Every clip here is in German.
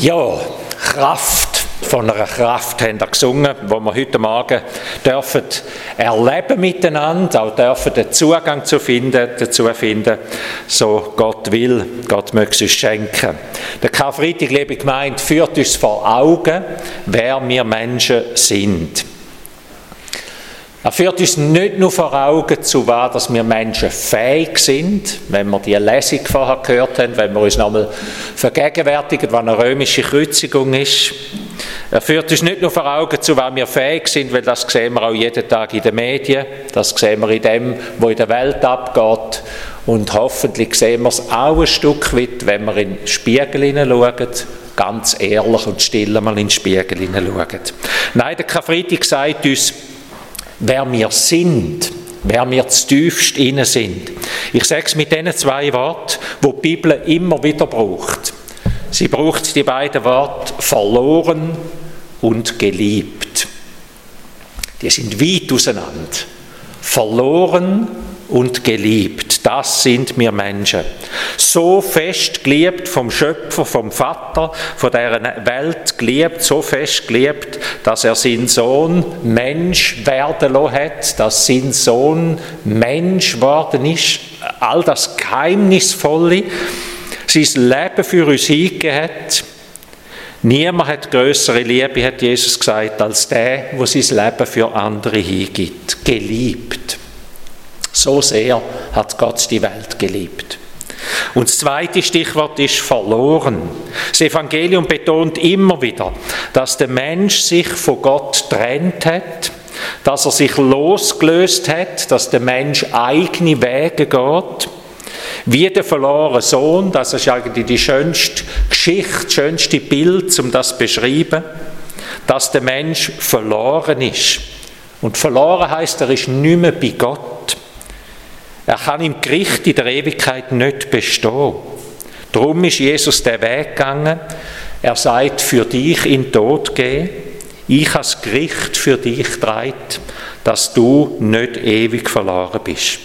Ja, Kraft. Von einer Kraft haben wir gesungen, wo wir heute Morgen dürfen erleben miteinander, auch dürfen den Zugang zu finden, dazu finden, so Gott will, Gott möge es uns schenken. Der Karfreitag, liebe Gemeinde, führt uns vor Augen, wer wir Menschen sind. Er führt uns nicht nur vor Augen zu wahr, dass wir Menschen fähig sind, wenn wir die Lesung vorher gehört haben, wenn wir uns nochmal vergegenwärtigen, was eine römische Kreuzigung ist. Er führt uns nicht nur vor Augen zu, was wir fähig sind, weil das sehen wir auch jeden Tag in den Medien, das sehen wir in dem, was in der Welt abgeht und hoffentlich sehen wir es auch ein Stück weit, wenn wir in den Spiegel hineinschauen, ganz ehrlich und still mal in den Spiegel hineinschauen. Nein, der Karfreitag sagt uns, wer wir sind, wer wir zu tiefst innen sind. Ich sage es mit diesen zwei Worten, wo die Bibel immer wieder braucht. Sie braucht die beiden Worte verloren und geliebt. Die sind weit auseinander. Verloren und geliebt. Das sind wir Menschen. So fest geliebt vom Schöpfer, vom Vater, von der Welt geliebt, so fest geliebt, dass er seinen Sohn Mensch werden lassen hat, dass sein Sohn Mensch geworden ist. All das Geheimnisvolle, sein Leben für uns hingegeben hat. Niemand hat größere Liebe, hat Jesus gesagt, als der, wo sein Leben für andere hingibt. Geliebt. So sehr hat Gott die Welt geliebt. Und das zweite Stichwort ist verloren. Das Evangelium betont immer wieder, dass der Mensch sich von Gott trennt hat, dass er sich losgelöst hat, dass der Mensch eigene Wege geht. Wie der verlorene Sohn, das ist eigentlich die schönste Geschichte, das schönste Bild, um das zu beschreiben, dass der Mensch verloren ist. Und verloren heißt, er ist nicht mehr bei Gott. Er kann im Gericht in der Ewigkeit nicht bestehen. Darum ist Jesus den Weg gegangen. Er sagt, für dich in den Tod gehen. Ich das Gericht für dich getragen, dass du nicht ewig verloren bist.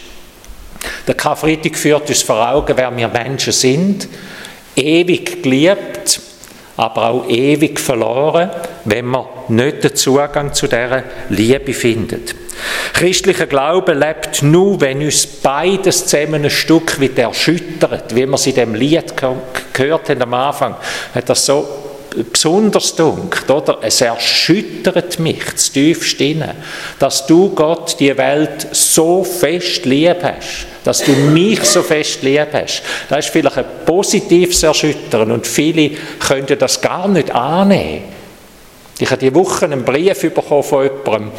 Der Karfreitag führt uns vor Augen, wer wir Menschen sind. Ewig geliebt, aber auch ewig verloren, wenn man nicht den Zugang zu dieser Liebe findet. Christlicher Glaube lebt nur, wenn uns beides zusammen ein Stück weit erschüttert, wie wir es in dem Lied gehört haben am Anfang, hat das so besonders dunkt, oder? Es erschüttert mich zu tiefst inne, dass du Gott die Welt so fest lieb hast, dass du mich so fest lieb hast. Das ist vielleicht ein positives Erschüttern und viele können das gar nicht annehmen. Ich habe die Woche einen Brief bekommen von jemandem,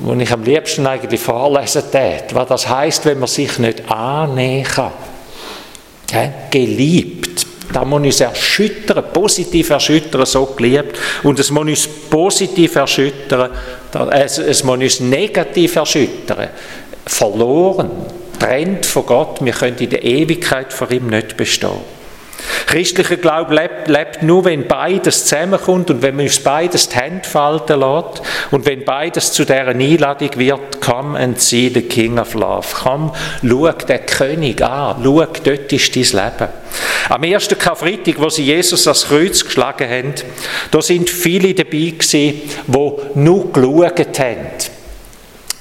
wo ich am liebsten eigentlich vorlesen tät, was das heißt, wenn man sich nicht annehmen kann. Ja, geliebt. Da muss uns erschüttern, positiv erschüttern, so geliebt. Und es muss uns positiv erschüttern, es, es muss uns negativ erschüttern. Verloren, trennt von Gott, wir können in der Ewigkeit vor ihm nicht bestehen. Christlicher Glaube lebt, lebt, nur, wenn beides zusammenkommt und wenn man uns beides die Hände falten lässt und wenn beides zu dieser Einladung wird, come and see the King of Love. Komm, schau den König an, schau, dort ist dein Leben. Am ersten Karfreitag, wo sie Jesus ans Kreuz geschlagen haben, da sind viele dabei gewesen, die nur geschaut haben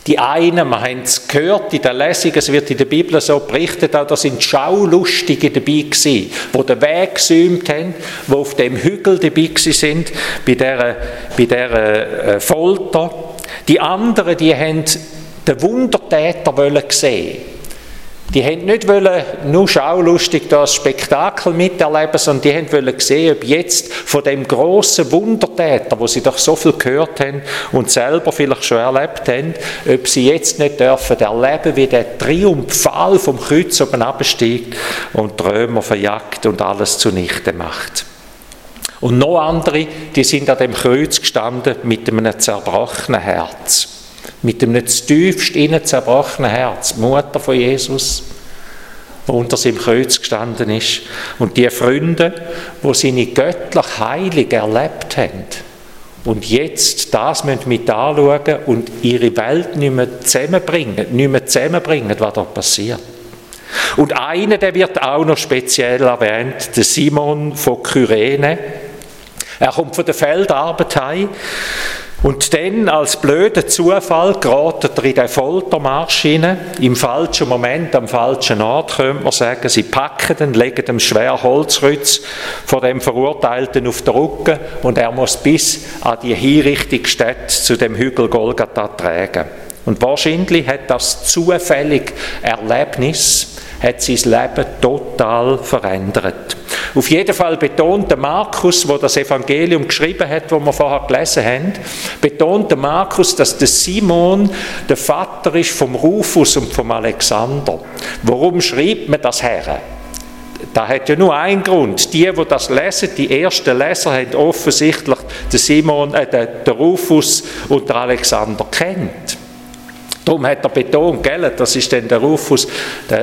die einen, wir haben es gehört in der Lesung, es wird in der Bibel so berichtet, auch da sind Schaulustige dabei gewesen, die den Weg gesäumt haben, die auf dem Hügel dabei sind, bei dieser, bei dieser äh, Folter. Die anderen, die haben den Wundertäter sehen die haben nicht wollen, nur schaulustig das Spektakel miterleben, sondern die haben wollen sehen, ob jetzt von dem großen Wundertäter, wo sie doch so viel gehört haben und selber vielleicht schon erlebt haben, ob sie jetzt nicht dürfen erleben, wie der Triumphal vom Kreuz oben absteigt und die Römer verjagt und alles zunichte macht. Und noch andere, die sind an dem Kreuz gestanden mit einem zerbrochenen Herz mit dem nicht tiefst innen zerbrochenen Herz, die Mutter von Jesus, die unter seinem Kreuz gestanden ist, und die Freunde, wo seine göttlich Heilig erlebt haben und jetzt das mit anschauen und ihre Welt nicht mehr zusammenbringen, nicht mehr zusammenbringen, was da passiert. Und einer, der wird auch noch speziell erwähnt, der Simon von Kyrene. Er kommt von der Feldarbeit heim und dann, als blöder Zufall, gerät er in den Foltermarsch hinein. Im falschen Moment, am falschen Ort, könnte man sagen. Sie packen ihn, legen dem schwer Holzrütz von dem Verurteilten auf den Rücken und er muss bis an die Hinrichtungsstätte zu dem Hügel Golgatha tragen. Und wahrscheinlich hat das zufällig Erlebnis hat sein Leben total verändert. Auf jeden Fall betont der Markus, wo das Evangelium geschrieben hat, wo wir vorher gelesen haben, betont der Markus, dass der Simon der Vater ist vom Rufus und vom Alexander. Warum schreibt man das her? Da hat ja nur einen Grund. Die, die das lesen, die ersten Leser haben offensichtlich den Simon, äh, den Rufus und den Alexander kennt. Darum hat er betont, gell, das ist dann der Rufus,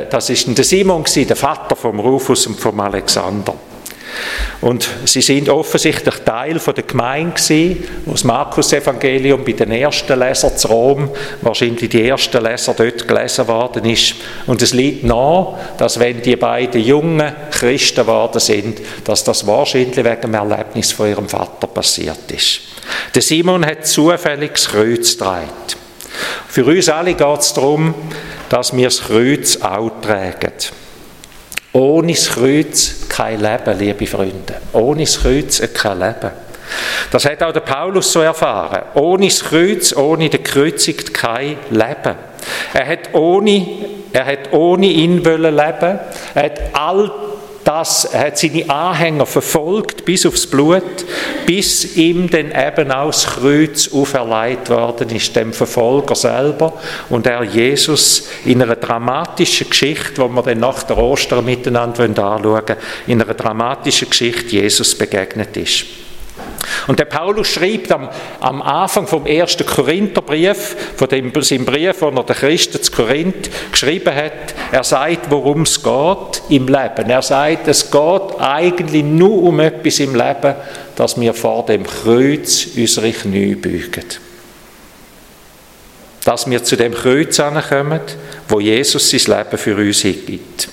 das ist der Simon gewesen, der Vater vom Rufus und vom Alexander. Und sie sind offensichtlich Teil von der Gemeinde gewesen, wo das Markus-Evangelium bei den ersten Lesern zu Rom, wahrscheinlich die ersten Leser dort gelesen worden ist. Und es liegt nahe, dass wenn die beiden jungen Christen geworden sind, dass das wahrscheinlich wegen dem Erlebnis von ihrem Vater passiert ist. Der Simon hat zufällig das Kreuz getragen. Für uns alle geht es darum, dass wir das Kreuz auch tragen. Ohne das Kreuz kein Leben, liebe Freunde. Ohne das Kreuz kein Leben. Das hat auch der Paulus so erfahren. Ohne das Kreuz, ohne den Kreuzigt kein Leben. Er hat ohne, er hat ohne ihn wollen leben. Er hat all das hat seine Anhänger verfolgt bis aufs Blut, bis ihm dann eben auch das Kreuz auferlegt worden ist, dem Verfolger selber und er Jesus in einer dramatischen Geschichte, wo wir dann nach der Ostern miteinander anschauen wollen, in einer dramatischen Geschichte Jesus begegnet ist. Und der Paulus schreibt am, am Anfang vom ersten Korintherbrief, von dem, seinem Brief, den er den Christen zu Korinth geschrieben hat, er sagt, worum es geht im Leben. Er sagt, es geht eigentlich nur um etwas im Leben, dass wir vor dem Kreuz unsere Knie beugen. Dass wir zu dem Kreuz ankommen, wo Jesus sein Leben für uns hingibt.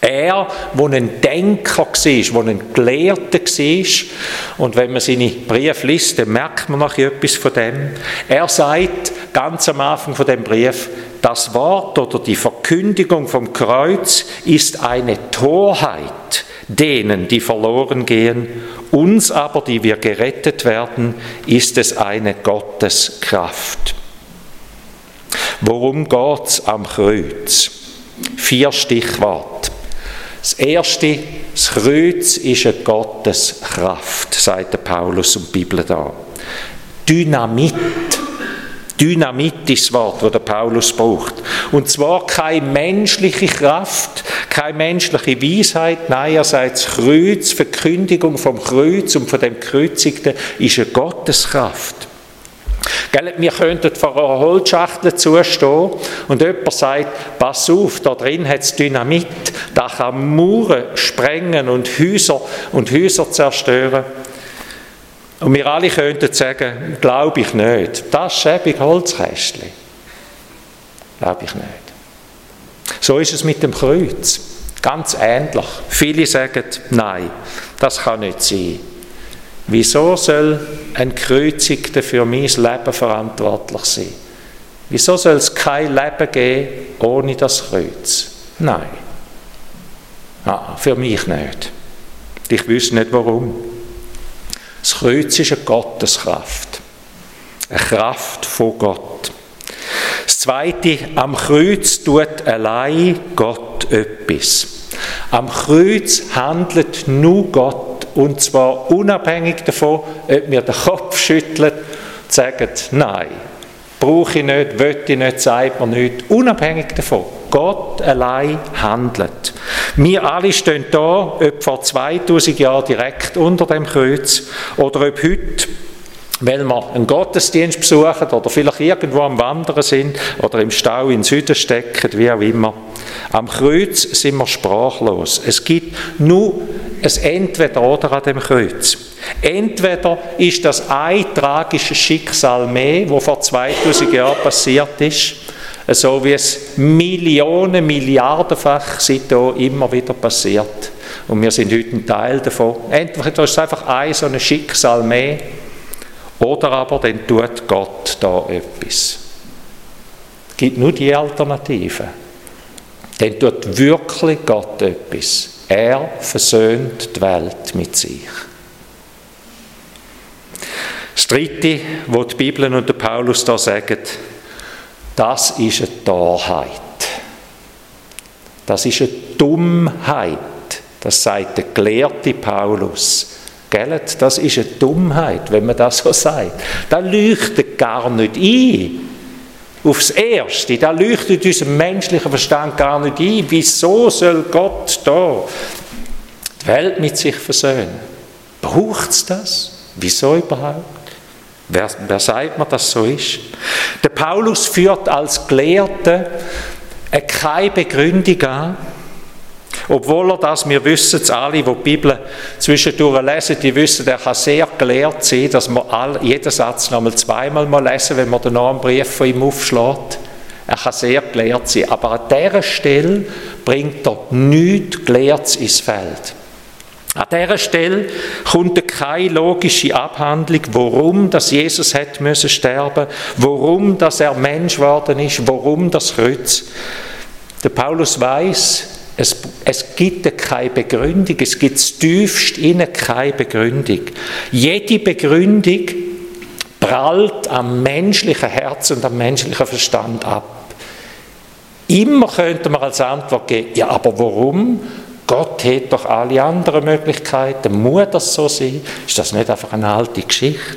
Er, der ein Denker war, der ein Gelehrter war, und wenn man seine Briefe liest, dann merkt man noch etwas von dem. Er sagt ganz am Anfang von dem Brief, das Wort oder die Verkündigung vom Kreuz ist eine Torheit denen, die verloren gehen, uns aber, die wir gerettet werden, ist es eine Gotteskraft. Worum geht es am Kreuz? Vier Stichworte. Das erste, das Kreuz ist eine Gotteskraft, sagt der Paulus und die Bibel da. Dynamit. Dynamit ist das Wort, das der Paulus braucht. Und zwar keine menschliche Kraft, keine menschliche Weisheit, nein, er sagt, das Kreuz, Verkündigung vom Kreuz und von dem Kreuzigten ist eine Gotteskraft. Wir könnten vor einer Holzschachtel zustehen und jemand sagt, pass auf, da drin hat es Dynamit, da kann Mauern sprengen und Häuser, und Häuser zerstören. Und wir alle könnten sagen, glaube ich nicht. Das schäbig Holzkästchen. Glaube ich nicht. So ist es mit dem Kreuz. Ganz ähnlich. Viele sagen, nein, das kann nicht sein. Wieso soll ein Kreuzigter für mein Leben verantwortlich sein? Wieso soll es kein Leben geben ohne das Kreuz? Nein. Ah, für mich nicht. Ich wüsste nicht warum. Das Kreuz ist eine Gotteskraft. Eine Kraft von Gott. Das Zweite, am Kreuz tut allein Gott etwas. Am Kreuz handelt nur Gott und zwar unabhängig davon, ob wir den Kopf schütteln sagen, nein, brauche ich nicht, will ich nicht, sagt man nicht, unabhängig davon. Gott allein handelt. Wir alle stehen da, ob vor 2000 Jahren direkt unter dem Kreuz oder ob heute weil wir einen Gottesdienst besuchen oder vielleicht irgendwo am Wandern sind oder im Stau in Süden stecken, wie auch immer. Am Kreuz sind wir sprachlos. Es gibt nur ein Entweder oder an dem Kreuz. Entweder ist das ein tragisches Schicksal mehr, wo vor 2000 Jahren passiert ist, So wie es Millionen, Milliardenfach seitdem immer wieder passiert. Und wir sind heute ein Teil davon. Entweder ist es einfach ein so ein Schicksal mehr, oder aber dann tut Gott da etwas. Es gibt nur die Alternative. Dann tut wirklich Gott etwas. Er versöhnt die Welt mit sich. Das Dritte, was die Bibel und Paulus da sagen, das ist eine Torheit. Das ist eine Dummheit. Das sagt der gelehrte Paulus. Gell? Das ist eine Dummheit, wenn man das so sagt. Das leuchtet gar nicht ein. Aufs Erste, da leuchtet unserem menschlichen Verstand gar nicht ein. Wieso soll Gott da die Welt mit sich versöhnen? Braucht es das? Wieso überhaupt? Wer, wer sagt mir, dass so ist? Der Paulus führt als Gelehrter keine Begründung an, obwohl er das, wir wissen es alle, die die Bibel zwischendurch lesen, die wissen, er kann sehr gelehrt sein, dass man all, jeden Satz nochmal zweimal mal lesen, wenn man den neuen Brief von ihm aufschlägt. Er kann sehr gelehrt sein, aber an dieser Stelle bringt er nichts Gelehrtes ins Feld. An dieser Stelle kommt keine logische Abhandlung, warum das Jesus hat müssen sterben, warum dass er Mensch geworden ist, warum das Kreuz. Der Paulus weiß, es, es gibt keine Begründung, es gibt tiefst innen keine Begründung. Jede Begründung prallt am menschlichen Herz und am menschlichen Verstand ab. Immer könnte man als Antwort geben, ja, aber warum? Gott hat doch alle anderen Möglichkeiten. Muss das so sein? Ist das nicht einfach eine alte Geschichte?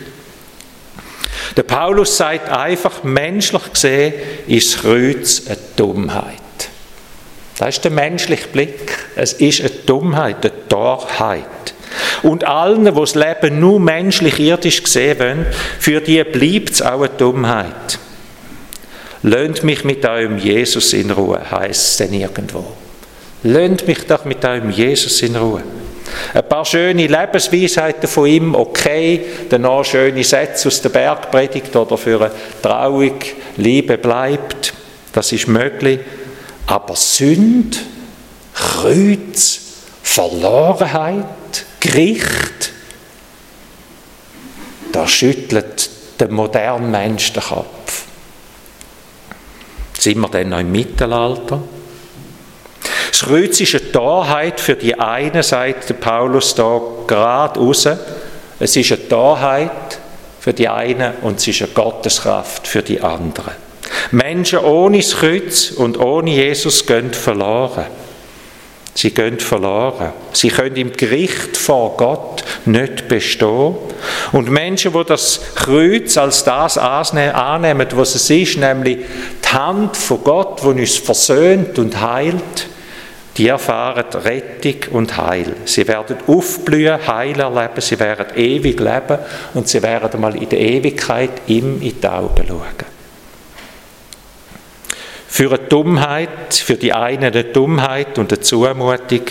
Der Paulus sagt einfach, menschlich gesehen ist das Kreuz eine Dummheit. Das ist der menschliche Blick. Es ist eine Dummheit, eine Torheit. Und allen, die das Leben nur menschlich irdisch gesehen wollen, für die bleibt es auch eine Dummheit. Lönt mich mit eurem Jesus in Ruhe, heißt es denn irgendwo. Lönt mich doch mit eurem Jesus in Ruhe. Ein paar schöne Lebensweisheiten von ihm, okay, danach schöne Sätze aus der Bergpredigt oder für eine Trauung, Liebe bleibt, das ist möglich. Aber Sünd, Kreuz, Verlorenheit, Gericht, da schüttelt der moderne Mensch den Kopf. Sind wir denn noch im Mittelalter? Das Kreuz ist eine Torheit für die eine, sagt Paulus da gerade raus. Es ist eine Torheit für die eine und es ist eine Gotteskraft für die andere. Menschen ohne das Kreuz und ohne Jesus gehen verloren. Sie gehen verloren. Sie können im Gericht vor Gott nicht bestehen. Und Menschen, die das Kreuz als das annehmen, was es ist, nämlich die Hand von Gott, die uns versöhnt und heilt, die erfahren Rettung und Heil. Sie werden aufblühen, Heil erleben, sie werden ewig leben und sie werden mal in der Ewigkeit ihm in die Augen schauen. Für eine Dummheit, für die einen eine Dummheit und eine Zumutung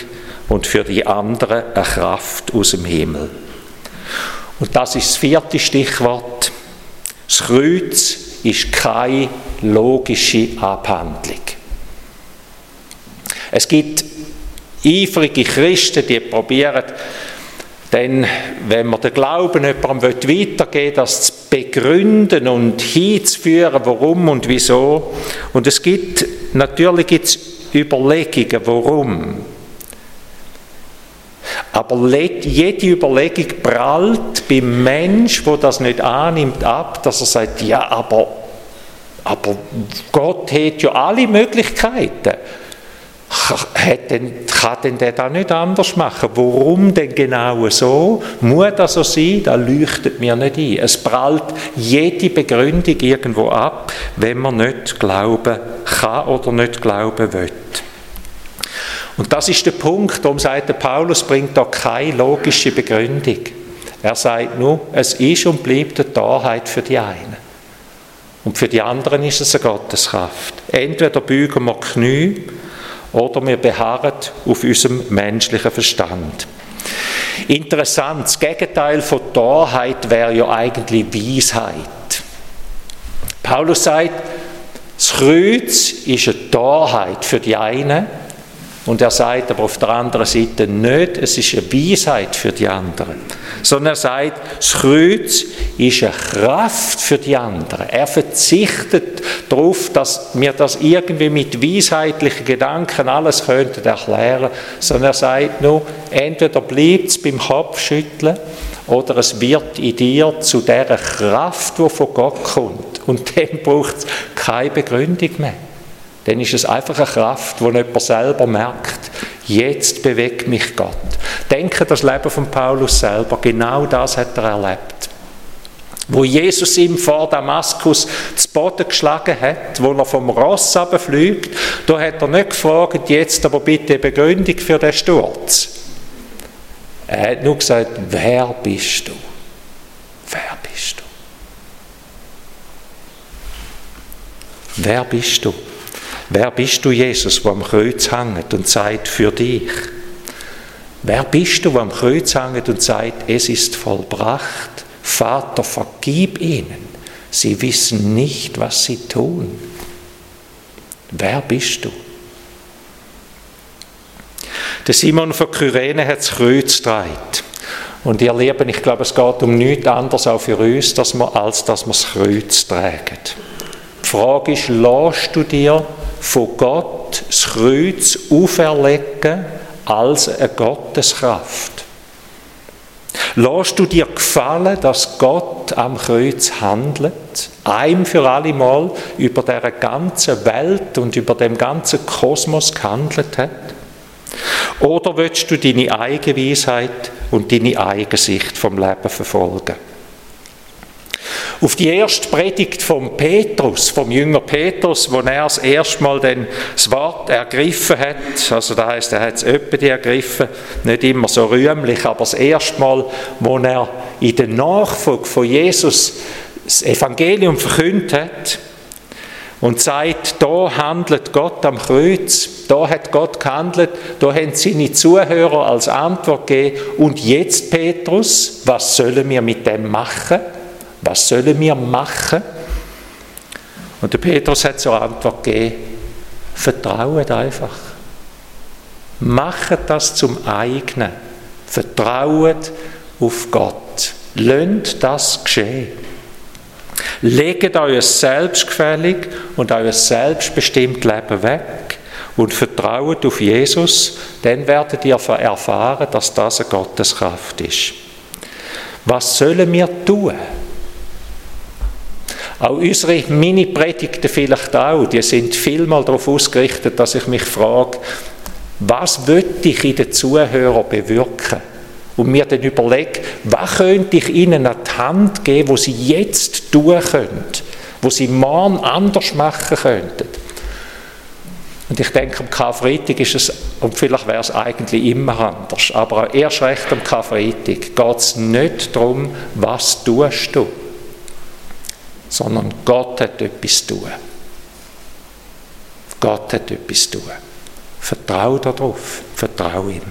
und für die anderen eine Kraft aus dem Himmel. Und das ist das vierte Stichwort. Das Kreuz ist keine logische Abhandlung. Es gibt eifrige Christen, die probieren, denn wenn man den Glauben jemandem weitergeben will, das zu begründen und hinzuführen, warum und wieso. Und es gibt, natürlich gibt es Überlegungen, warum. Aber jede Überlegung prallt beim Mensch, wo das nicht annimmt, ab, dass er sagt, ja, aber, aber Gott hat ja alle Möglichkeiten denn, kann denn der das nicht anders machen? Warum denn genau so? Muss das so sein? Das leuchtet mir nicht ein. Es prallt jede Begründung irgendwo ab, wenn man nicht glauben kann oder nicht glauben will. Und das ist der Punkt, darum sagt der Paulus, bringt da keine logische Begründung. Er sagt nur, es ist und bleibt eine Torheit für die einen. Und für die anderen ist es eine Gotteskraft. Entweder beugen wir Knie oder wir beharren auf unserem menschlichen Verstand. Interessant, das Gegenteil von Torheit wäre ja eigentlich Weisheit. Paulus sagt, Das Kreuz ist eine Torheit für die einen und er sagt aber auf der anderen Seite nicht, es ist eine Weisheit für die anderen, sondern er sagt, das Kreuz ist eine Kraft für die anderen. Er verzichtet darauf, dass wir das irgendwie mit weisheitlichen Gedanken alles könnten erklären, sondern er sagt nur, entweder bleibt es beim Kopfschütteln oder es wird in dir zu der Kraft, die von Gott kommt. Und dann braucht es keine Begründung mehr. Dann ist es einfach eine Kraft, die jemand selber merkt, jetzt bewegt mich Gott. Denke das Leben von Paulus selber, genau das hat er erlebt. Wo Jesus ihm vor Damaskus zu Boden geschlagen hat, wo er vom Ross fliegt, da hat er nicht gefragt, jetzt aber bitte Begründung für den Sturz. Er hat nur gesagt, wer bist du? Wer bist du? Wer bist du? Wer bist du, Jesus, der am Kreuz hängt und sagt, für dich? Wer bist du, der am Kreuz hängt und sagt, es ist vollbracht? Vater, vergib ihnen. Sie wissen nicht, was sie tun. Wer bist du? Der Simon von Kyrene hat das Kreuz gedreht. Und ihr Lieben, ich glaube, es geht um nichts anderes auch für uns, dass wir, als dass wir das Kreuz tragen. Die Frage ist, lässt du dir von Gott das Kreuz auferlegen als eine Gotteskraft. Lass du dir gefallen, dass Gott am Kreuz handelt, ein für alle Mal über der ganzen Welt und über dem ganzen Kosmos gehandelt hat? Oder willst du deine eigene Weisheit und deine eigene Sicht vom Leben verfolgen? Auf die erste Predigt vom Petrus, vom Jünger Petrus, wo er das erste Mal dann das Wort ergriffen hat, also da heißt, er hat es öppe ergriffen, nicht immer so rühmlich, aber das erste Mal, wo er in der Nachfolge von Jesus das Evangelium verkündet hat, und sagt, da handelt Gott am Kreuz, da hat Gott gehandelt, da haben seine Zuhörer als Antwort gegeben. Und jetzt, Petrus, was sollen wir mit dem machen? Was sollen wir machen? Und der Petrus hat zur Antwort gegeben, vertraut einfach. Macht das zum eigenen. Vertraut auf Gott. Lönnt das geschehen. Legt euer selbstgefällig und euer selbstbestimmt Leben weg und vertraut auf Jesus, dann werdet ihr erfahren, dass das eine Gotteskraft ist. Was sollen wir tun? Auch unsere Mini-Predigten vielleicht auch, die sind vielmal darauf ausgerichtet, dass ich mich frage, was möchte ich in den Zuhörern bewirken? Und mir dann überlege, was könnte ich ihnen an die Hand geben, wo sie jetzt tun können, wo sie morgen anders machen könnten. Und ich denke, am Karfreitag ist es, und vielleicht wäre es eigentlich immer anders, aber erst recht am Karfreitag geht es nicht darum, was tust du, sondern Gott hat etwas zu tun. Gott hat etwas zu tun. Vertrau darauf, vertrau ihm.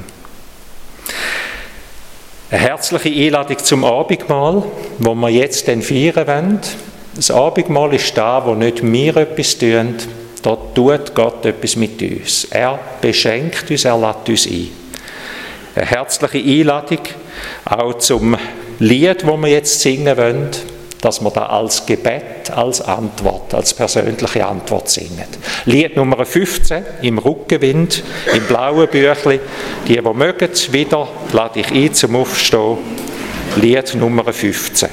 Eine herzliche Einladung zum Abendmahl, wo wir jetzt dann feiern wollen. Das Abendmahl ist da, wo nicht wir etwas tun, dort tut Gott etwas mit uns. Er beschenkt uns, er lädt uns ein. Eine herzliche Einladung auch zum Lied, wo wir jetzt singen wollen dass wir da als Gebet, als Antwort, als persönliche Antwort singen. Lied Nummer 15 im Rückenwind, im blauen Büchli. Die, die mögen, wieder lade ich ein zum Aufstehen. Lied Nummer 15.